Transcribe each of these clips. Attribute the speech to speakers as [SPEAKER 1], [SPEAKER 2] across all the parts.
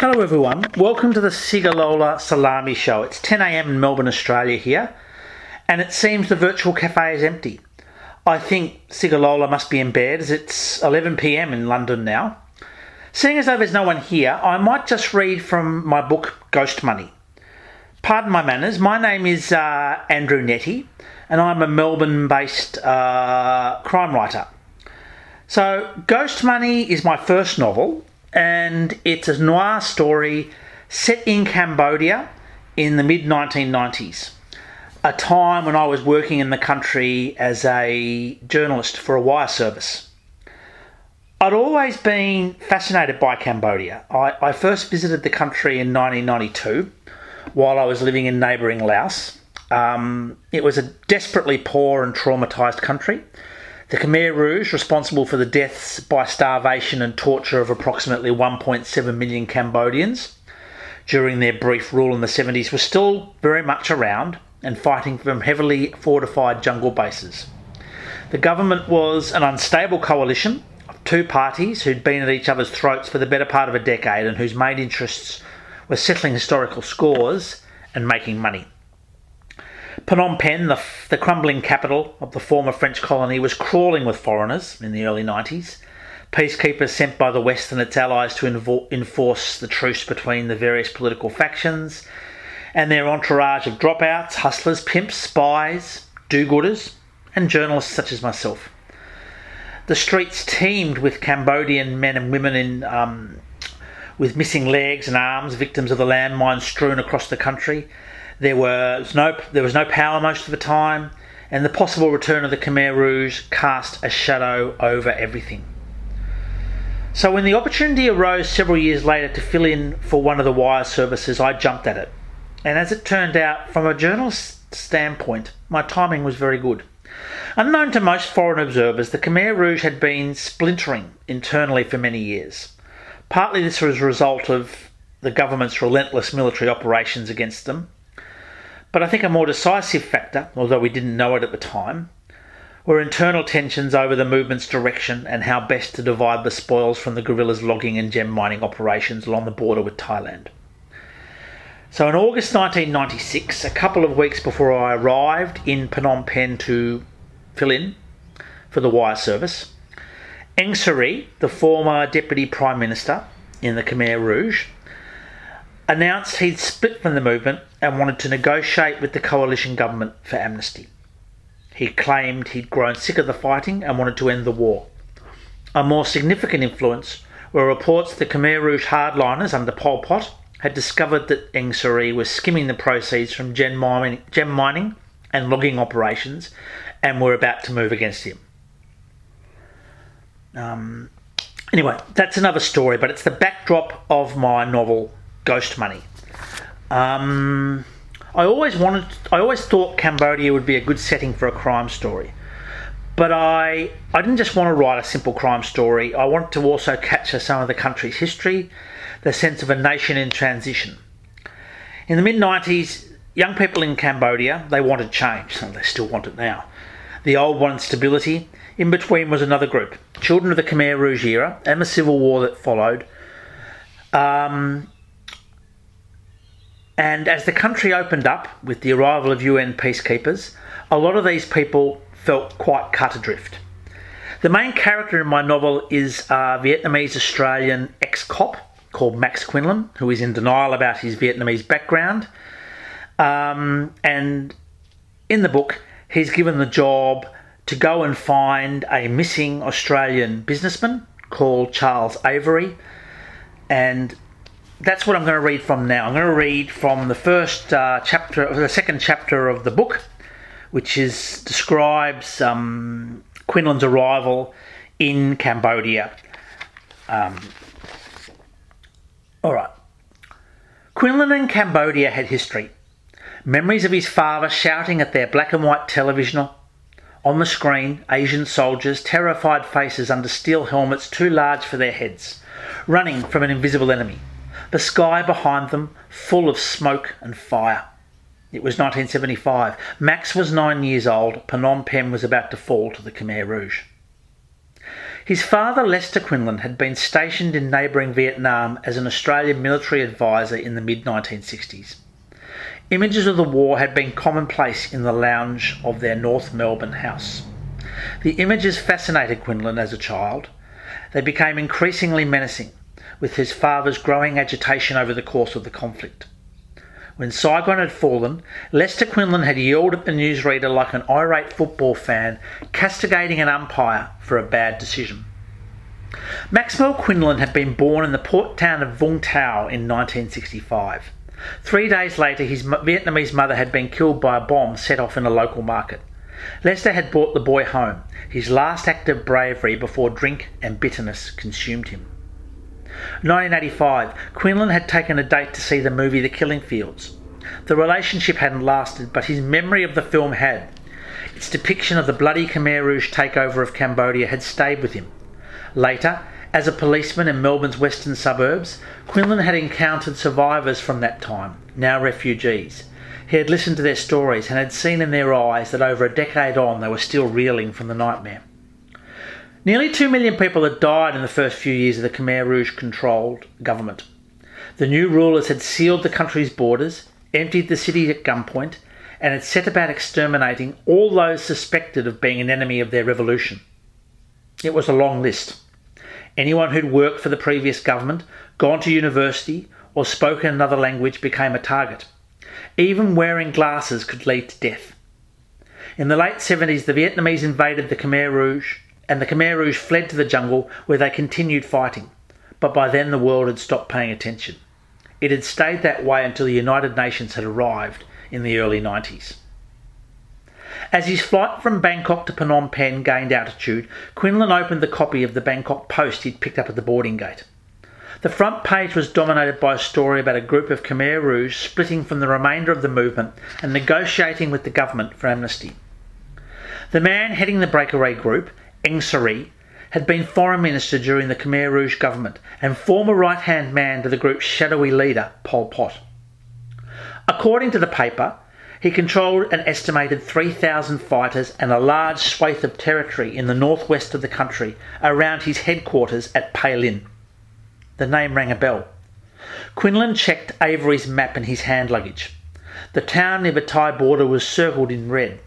[SPEAKER 1] Hello, everyone. Welcome to the Segilola Salami Show. It's 10 a.m. in Melbourne, Australia, here, and it seems the virtual cafe is empty. I think Segilola must be in bed as it's 11 p.m. in London now. Seeing as though there's no one here, I might just read from my book Ghost Money. Pardon my manners, my name is uh, Andrew Nette, and I'm a Melbourne based uh, crime writer. So, Ghost Money is my first novel, and it's a noir story set in Cambodia in the mid 1990s, a time when I was working in the country as a journalist for a wire service. I'd always been fascinated by Cambodia. I, I first visited the country in 1992 while I was living in neighbouring Laos. Um, it was a desperately poor and traumatised country the Khmer Rouge, responsible for the deaths by starvation and torture of approximately 1.7 million Cambodians during their brief rule in the 70s, was still very much around and fighting from heavily fortified jungle bases. The government was an unstable coalition of two parties who'd been at each other's throats for the better part of a decade and whose main interests were settling historical scores and making money. Phnom Penh, the, the crumbling capital of the former French colony, was crawling with foreigners in the early 90s. Peacekeepers sent by the West and its allies to invo- enforce the truce between the various political factions, and their entourage of dropouts, hustlers, pimps, spies, do gooders, and journalists such as myself. The streets teemed with Cambodian men and women in um, with missing legs and arms, victims of the landmines strewn across the country, there was no there was no power most of the time, and the possible return of the Khmer Rouge cast a shadow over everything. So when the opportunity arose several years later to fill in for one of the wire services, I jumped at it. And as it turned out, from a journalist standpoint, my timing was very good. Unknown to most foreign observers, the Khmer Rouge had been splintering internally for many years. Partly this was a result of the government's relentless military operations against them, but I think a more decisive factor, although we didn't know it at the time, were internal tensions over the movement's direction and how best to divide the spoils from the guerrillas' logging and gem mining operations along the border with Thailand. So in August 1996, a couple of weeks before I arrived in Phnom Penh to fill in for the wire service, Ieng Sary, the former Deputy Prime Minister in the Khmer Rouge, announced he'd split from the movement and wanted to negotiate with the coalition government for amnesty. He claimed he'd grown sick of the fighting and wanted to end the war. A more significant influence were reports the Khmer Rouge hardliners under Pol Pot had discovered that Ieng Sary was skimming the proceeds from gem mining, gem mining and logging operations and were about to move against him. Um, anyway, that's another story, but it's the backdrop of my novel Ghost Money. Um, I always wanted, I always thought Cambodia would be a good setting for a crime story, but I, I didn't just want to write a simple crime story. I wanted to also capture some of the country's history, the sense of a nation in transition. In the mid '90s, young people in Cambodia they wanted change, and they still want it now. The old wanted stability. In between was another group, children of the Khmer Rouge era and the civil war that followed. Um, and as the country opened up with the arrival of UN peacekeepers, a lot of these people felt quite cut adrift. The main character in my novel is a Vietnamese Australian ex cop called Max Quinlan, who is in denial about his Vietnamese background. Um, and in the book, he's given the job to go and find a missing Australian businessman called Charles Avery. And that's what I'm going to read from now. I'm going to read from the first uh, chapter, the second chapter of the book, which is describes um, Quinlan's arrival in Cambodia. Um, all right. Quinlan and Cambodia had history. Memories of his father shouting at their black and white television. On the screen, Asian soldiers, terrified faces under steel helmets too large for their heads, running from an invisible enemy the sky behind them full of smoke and fire. It was 1975. Max was nine years old. Phnom Penh was about to fall to the Khmer Rouge. His father, Lester Quinlan, had been stationed in neighbouring Vietnam as an Australian military advisor in the mid 1960s. Images of the war had been commonplace in the lounge of their North Melbourne house. The images fascinated Quinlan as a child. They became increasingly menacing, with his father's growing agitation over the course of the conflict. When Saigon had fallen, Lester Quinlan had yelled at the newsreader like an irate football fan, castigating an umpire for a bad decision. Maxwell Quinlan had been born in the port town of Vung Tau in 1965. Three days later, his Vietnamese mother had been killed by a bomb set off in a local market. Lester had brought the boy home, his last act of bravery before drink and bitterness consumed him. 1985, Quinlan had taken a date to see the movie The Killing Fields. The relationship hadn't lasted, but his memory of the film had. Its depiction of the bloody Khmer Rouge takeover of Cambodia had stayed with him. Later, as a policeman in Melbourne's western suburbs, Quinlan had encountered survivors from that time, now refugees. He had listened to their stories and had seen in their eyes that over a decade on they were still reeling from the nightmare. Nearly two million people had died in the first few years of the Khmer Rouge controlled government. The new rulers had sealed the country's borders, emptied the city at gunpoint, and had set about exterminating all those suspected of being an enemy of their revolution. It was a long list. Anyone who'd worked for the previous government, gone to university, or spoken another language became a target. Even wearing glasses could lead to death. In the late 70s, the Vietnamese invaded the Khmer Rouge and the Khmer Rouge fled to the jungle where they continued fighting. But by then the world had stopped paying attention. It had stayed that way until the United Nations had arrived in the early 90s. As his flight from Bangkok to Phnom Penh gained altitude, Quinlan opened the copy of the Bangkok Post he'd picked up at the boarding gate. The front page was dominated by a story about a group of Khmer Rouge splitting from the remainder of the movement and negotiating with the government for amnesty. The man heading the breakaway group Ieng Sary, had been foreign minister during the Khmer Rouge government and former right hand man to the group's shadowy leader, Pol Pot. According to the paper, he controlled an estimated 3,000 fighters and a large swathe of territory in the northwest of the country around his headquarters at Pailin. The name rang a bell. Quinlan checked Avery's map in his hand luggage. The town near the Thai border was circled in red.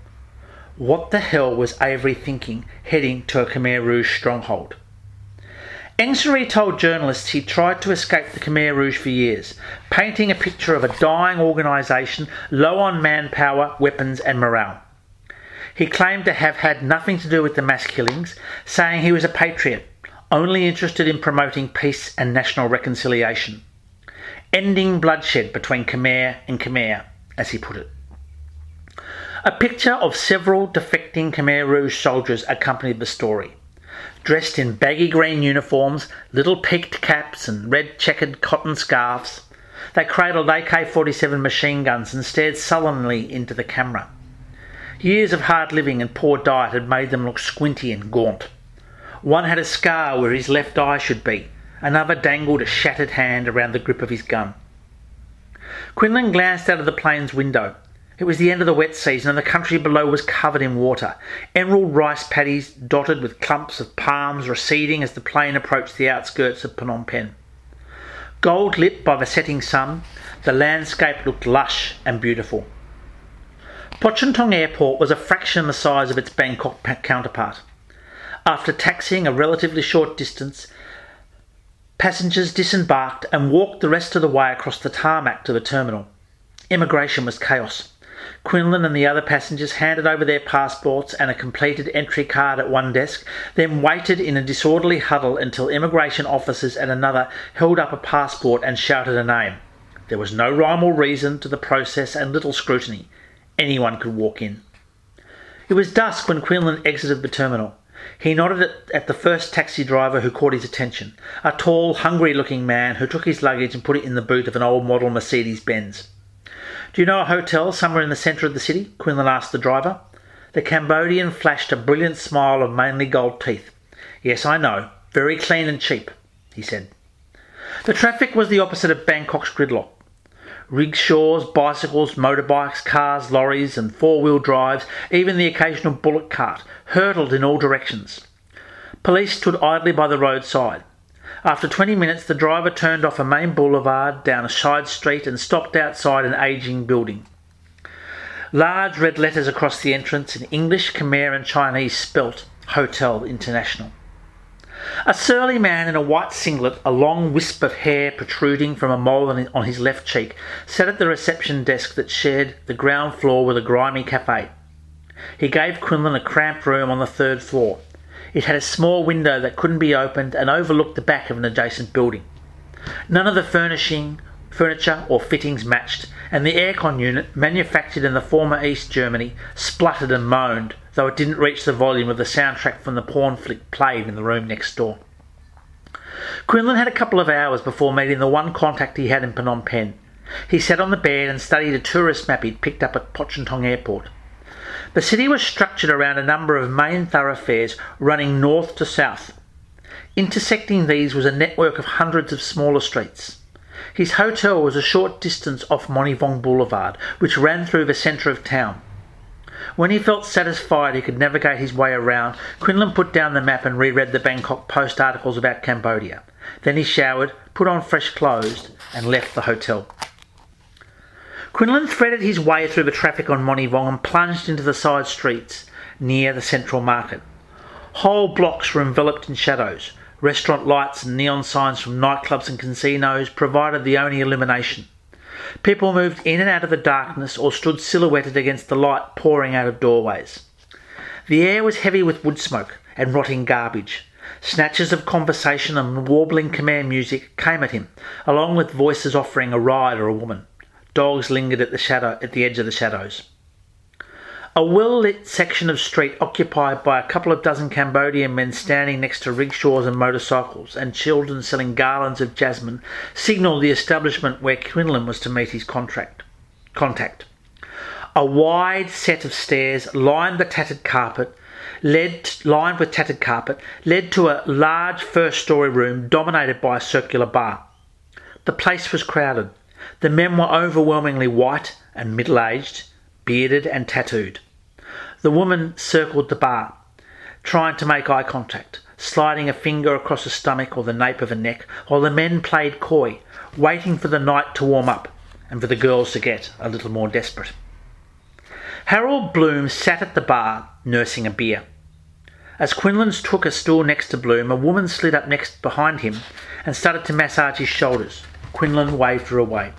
[SPEAKER 1] What the hell was Avery thinking heading to a Khmer Rouge stronghold? Ieng Sary told journalists he tried to escape the Khmer Rouge for years, painting a picture of a dying organisation low on manpower, weapons, and morale. He claimed to have had nothing to do with the mass killings, saying he was a patriot, only interested in promoting peace and national reconciliation. Ending bloodshed between Khmer and Khmer, as he put it. A picture of several defecting Khmer Rouge soldiers accompanied the story. Dressed in baggy green uniforms, little peaked caps, and red checkered cotton scarves, they cradled AK 47 machine guns and stared sullenly into the camera. Years of hard living and poor diet had made them look squinty and gaunt. One had a scar where his left eye should be, another dangled a shattered hand around the grip of his gun. Quinlan glanced out of the plane's window it was the end of the wet season and the country below was covered in water. Emerald rice paddies dotted with clumps of palms receding as the plane approached the outskirts of Phnom Penh. Gold lit by the setting sun, the landscape looked lush and beautiful. Pochentong Airport was a fraction the size of its Bangkok counterpart. After taxiing a relatively short distance, passengers disembarked and walked the rest of the way across the tarmac to the terminal. Immigration was chaos. Quinlan and the other passengers handed over their passports and a completed entry card at one desk, then waited in a disorderly huddle until immigration officers at another held up a passport and shouted a name. There was no rhyme or reason to the process and little scrutiny. Anyone could walk in. It was dusk when Quinlan exited the terminal. He nodded at the first taxi driver who caught his attention, a tall, hungry looking man who took his luggage and put it in the boot of an old model Mercedes Benz. Do you know a hotel somewhere in the centre of the city? Quinlan asked the driver. The Cambodian flashed a brilliant smile of mainly gold teeth. Yes, I know. Very clean and cheap, he said. The traffic was the opposite of Bangkok's gridlock. Rickshaws, bicycles, motorbikes, cars, lorries, and four wheel drives, even the occasional bullock cart, hurtled in all directions. Police stood idly by the roadside. After 20 minutes, the driver turned off a main boulevard down a side street and stopped outside an ageing building. Large red letters across the entrance in English, Khmer, and Chinese spelt Hotel International. A surly man in a white singlet, a long wisp of hair protruding from a mole on his left cheek, sat at the reception desk that shared the ground floor with a grimy cafe. He gave Quinlan a cramped room on the third floor. It had a small window that couldn't be opened and overlooked the back of an adjacent building. None of the furnishing, furniture or fittings matched, and the aircon unit, manufactured in the former East Germany, spluttered and moaned, though it didn't reach the volume of the soundtrack from the porn flick played in the room next door. Quinlan had a couple of hours before meeting the one contact he had in Phnom Penh. He sat on the bed and studied a tourist map he'd picked up at Pochentong Airport. The city was structured around a number of main thoroughfares running north to south. Intersecting these was a network of hundreds of smaller streets. His hotel was a short distance off Monivong Boulevard, which ran through the centre of town. When he felt satisfied he could navigate his way around, Quinlan put down the map and reread the Bangkok Post articles about Cambodia. Then he showered, put on fresh clothes, and left the hotel. Quinlan threaded his way through the traffic on Monivong and plunged into the side streets near the central market. Whole blocks were enveloped in shadows. Restaurant lights and neon signs from nightclubs and casinos provided the only illumination. People moved in and out of the darkness or stood silhouetted against the light pouring out of doorways. The air was heavy with wood smoke and rotting garbage. Snatches of conversation and warbling Khmer music came at him, along with voices offering a ride or a woman. Dogs lingered at the shadow at the edge of the shadows. A well lit section of street occupied by a couple of dozen Cambodian men standing next to rickshaws and motorcycles and children selling garlands of jasmine signalled the establishment where Quinlan was to meet his contract. contact. A wide set of stairs lined the tattered carpet led lined with tattered carpet led to a large first story room dominated by a circular bar. The place was crowded. The men were overwhelmingly white and middle aged, bearded and tattooed. The woman circled the bar, trying to make eye contact, sliding a finger across a stomach or the nape of a neck, while the men played coy, waiting for the night to warm up and for the girls to get a little more desperate. Harold Bloom sat at the bar, nursing a beer. As Quinlan took a stool next to Bloom, a woman slid up next behind him and started to massage his shoulders. Quinlan waved her away.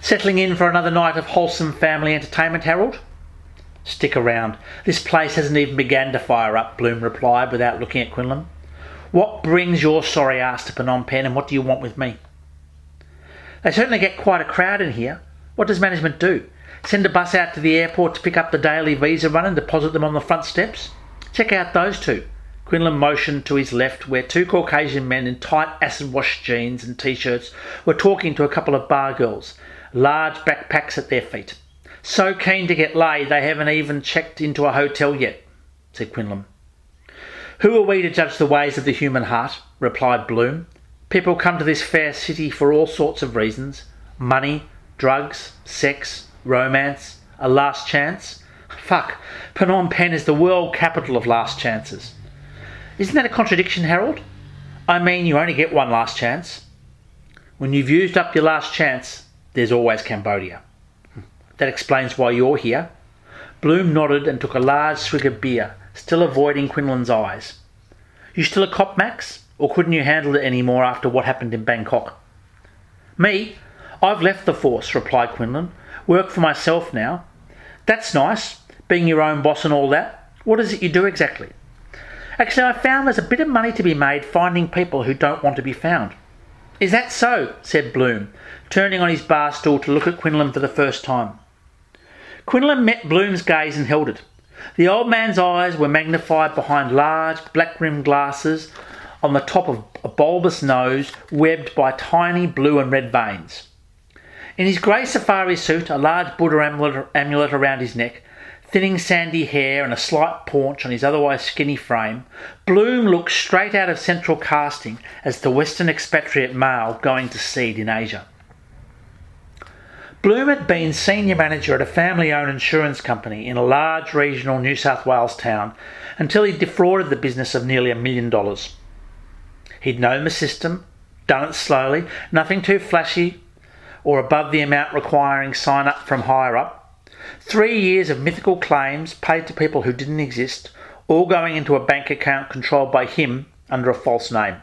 [SPEAKER 1] Settling in for another night of wholesome family entertainment, Harold? Stick around. This place hasn't even begun to fire up, Bloom replied without looking at Quinlan. What brings your sorry ass to Phnom Penh and what do you want with me? They certainly get quite a crowd in here. What does management do? Send a bus out to the airport to pick up the daily visa run and deposit them on the front steps? Check out those two. Quinlan motioned to his left, where two Caucasian men in tight acid wash jeans and t shirts were talking to a couple of bar girls, large backpacks at their feet. So keen to get laid they haven't even checked into a hotel yet, said Quinlan. Who are we to judge the ways of the human heart? replied Bloom. People come to this fair city for all sorts of reasons money, drugs, sex, romance, a last chance. Fuck, Phnom Penh is the world capital of last chances. Isn't that a contradiction, Harold? I mean, you only get one last chance. When you've used up your last chance, there's always Cambodia. That explains why you're here. Bloom nodded and took a large swig of beer, still avoiding Quinlan's eyes. You still a cop, Max? Or couldn't you handle it any more after what happened in Bangkok? Me? I've left the force, replied Quinlan. Work for myself now. That's nice, being your own boss and all that. What is it you do exactly? Actually, I found there's a bit of money to be made finding people who don't want to be found. Is that so? said Bloom, turning on his bar stool to look at Quinlan for the first time. Quinlan met Bloom's gaze and held it. The old man's eyes were magnified behind large, black rimmed glasses on the top of a bulbous nose webbed by tiny blue and red veins. In his grey safari suit, a large Buddha amulet, around his neck, thinning sandy hair and a slight paunch on his otherwise skinny frame, Bloom looked straight out of central casting as the Western expatriate male going to seed in Asia. Bloom had been senior manager at a family owned insurance company in a large regional New South Wales town until he defrauded the business of nearly a million dollars. He'd known the system, done it slowly, nothing too flashy or above the amount requiring sign up from higher up. Three years of mythical claims paid to people who didn't exist, all going into a bank account controlled by him under a false name.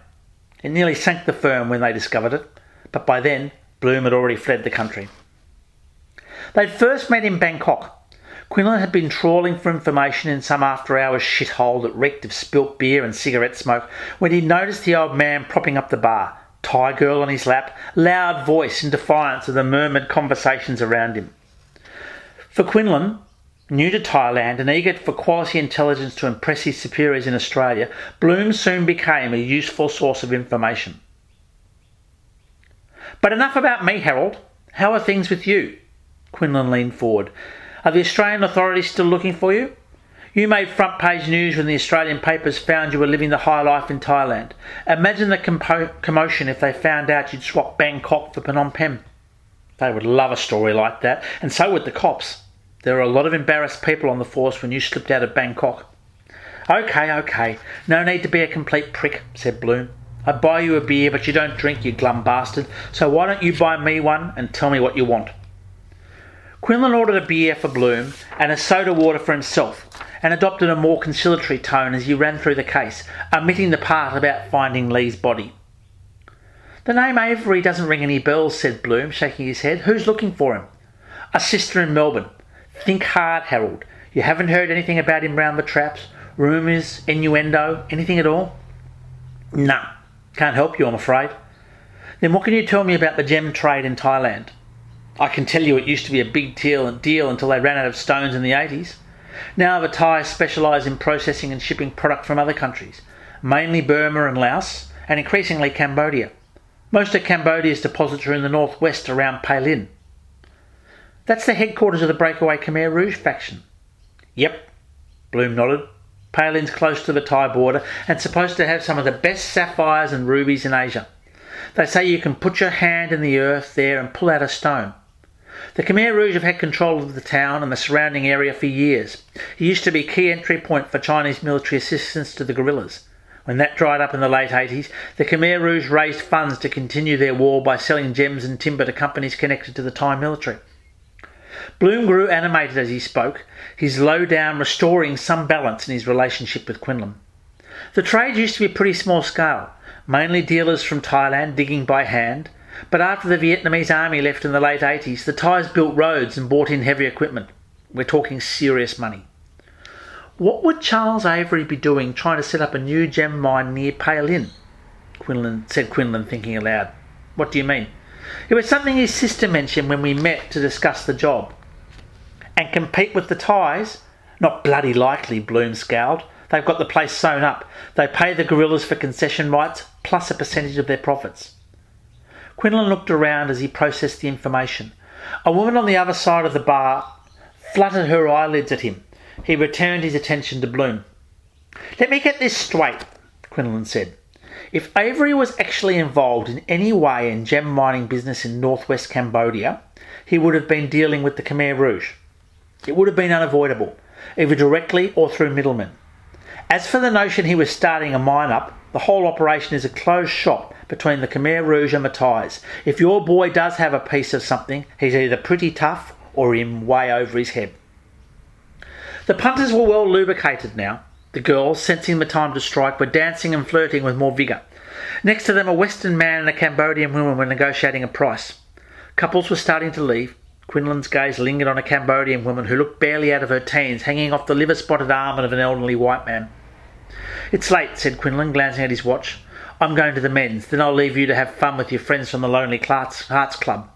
[SPEAKER 1] It nearly sank the firm when they discovered it, but by then Bloom had already fled the country. They'd first met in Bangkok. Quinlan had been trawling for information in some after hours shithole that reeked of spilt beer and cigarette smoke when he noticed the old man propping up the bar, Thai girl on his lap, loud voice in defiance of the murmured conversations around him. For Quinlan, new to Thailand and eager for quality intelligence to impress his superiors in Australia, Bloom soon became a useful source of information. But enough about me, Harold. How are things with you? Quinlan leaned forward. Are the Australian authorities still looking for you? You made front page news when the Australian papers found you were living the high life in Thailand. Imagine the compo- commotion if they found out you'd swapped Bangkok for Phnom Penh. They would love a story like that, and so would the cops. There are a lot of embarrassed people on the force when you slipped out of Bangkok. Okay, okay, no need to be a complete prick, said Bloom. I buy you a beer, but you don't drink, you glum bastard, so why don't you buy me one and tell me what you want? Quinlan ordered a beer for Bloom and a soda water for himself, and adopted a more conciliatory tone as he ran through the case, omitting the part about finding Lee's body. The name Avery doesn't ring any bells, said Bloom, shaking his head. Who's looking for him? A sister in Melbourne. Think hard, Harold. You haven't heard anything about him round the traps? Rumours, innuendo, anything at all? Nah, can't help you, I'm afraid. Then what can you tell me about the gem trade in Thailand? I can tell you it used to be a big deal, deal until they ran out of stones in the 80s. Now the Thais specialise in processing and shipping product from other countries, mainly Burma and Laos, and increasingly Cambodia. Most of Cambodia's deposits are in the northwest around Pailin. That's the headquarters of the breakaway Khmer Rouge faction. Yep, Bloom nodded. Pailin's close to the Thai border and supposed to have some of the best sapphires and rubies in Asia. They say you can put your hand in the earth there and pull out a stone. The Khmer Rouge have had control of the town and the surrounding area for years. It used to be key entry point for Chinese military assistance to the guerrillas. When that dried up in the late 80s, the Khmer Rouge raised funds to continue their war by selling gems and timber to companies connected to the Thai military. Bloom grew animated as he spoke, his low down restoring some balance in his relationship with Quinlan. The trade used to be pretty small scale, mainly dealers from Thailand digging by hand, but after the Vietnamese army left in the late 80s, the Thais built roads and bought in heavy equipment. We're talking serious money. What would Charles Avery be doing trying to set up a new gem mine near Pailin? Quinlan said Quinlan thinking aloud. What do you mean? It was something his sister mentioned when we met to discuss the job. And compete with the Thais? Not bloody likely, Bloom scowled. They've got the place sewn up. They pay the guerrillas for concession rights plus a percentage of their profits. Quinlan looked around as he processed the information. A woman on the other side of the bar fluttered her eyelids at him. He returned his attention to Bloom. Let me get this straight, Quinlan said. If Avery was actually involved in any way in gem mining business in northwest Cambodia, he would have been dealing with the Khmer Rouge. It would have been unavoidable, either directly or through middlemen. As for the notion he was starting a mine up, the whole operation is a closed shop between the Khmer Rouge and the Thais. If your boy does have a piece of something, he's either pretty tough or in way over his head. The punters were well lubricated now. The girls, sensing the time to strike, were dancing and flirting with more vigour. Next to them, a Western man and a Cambodian woman were negotiating a price. Couples were starting to leave. Quinlan's gaze lingered on a Cambodian woman who looked barely out of her teens, hanging off the liver spotted arm of an elderly white man. It's late, said Quinlan, glancing at his watch. I'm going to the men's, then I'll leave you to have fun with your friends from the Lonely Hearts Club.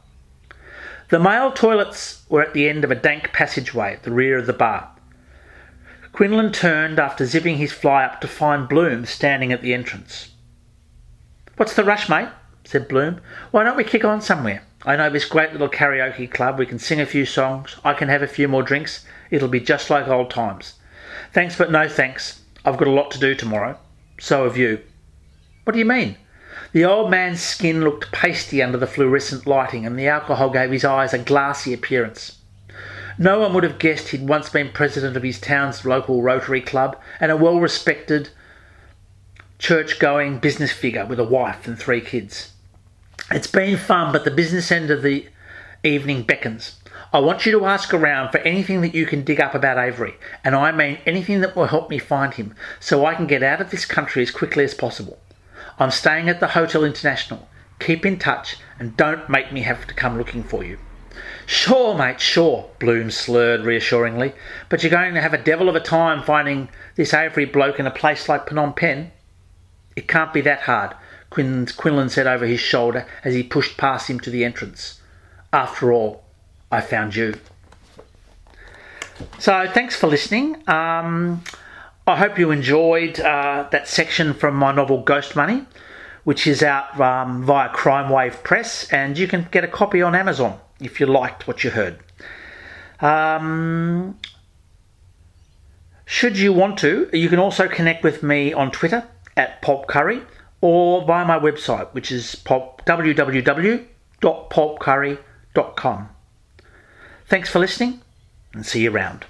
[SPEAKER 1] The male toilets were at the end of a dank passageway at the rear of the bar. Quinlan turned after zipping his fly up to find Bloom standing at the entrance. What's the rush, mate? said Bloom. Why don't we kick on somewhere? I know this great little karaoke club. We can sing a few songs. I can have a few more drinks. It'll be just like old times. Thanks, but no thanks. I've got a lot to do tomorrow. So have you. What do you mean? The old man's skin looked pasty under the fluorescent lighting, and the alcohol gave his eyes a glassy appearance. No one would have guessed he'd once been president of his town's local Rotary Club and a well respected, church going business figure with a wife and three kids. It's been fun, but the business end of the evening beckons. I want you to ask around for anything that you can dig up about Avery, and I mean anything that will help me find him so I can get out of this country as quickly as possible. I'm staying at the Hotel International. Keep in touch and don't make me have to come looking for you. Sure, mate, sure, Bloom slurred reassuringly, but you're going to have a devil of a time finding this Avery bloke in a place like Phnom Penh. It can't be that hard, Quinlan said over his shoulder as he pushed past him to the entrance. After all, I found you. So thanks for listening. Um, I hope you enjoyed uh, that section from my novel Ghost Money, which is out um, via Crime Wave Press, and you can get a copy on Amazon if you liked what you heard. Um, should you want to, you can also connect with me on Twitter at Curry or via my website, which is pulp, www.pulpcurry.com. Thanks for listening and see you around.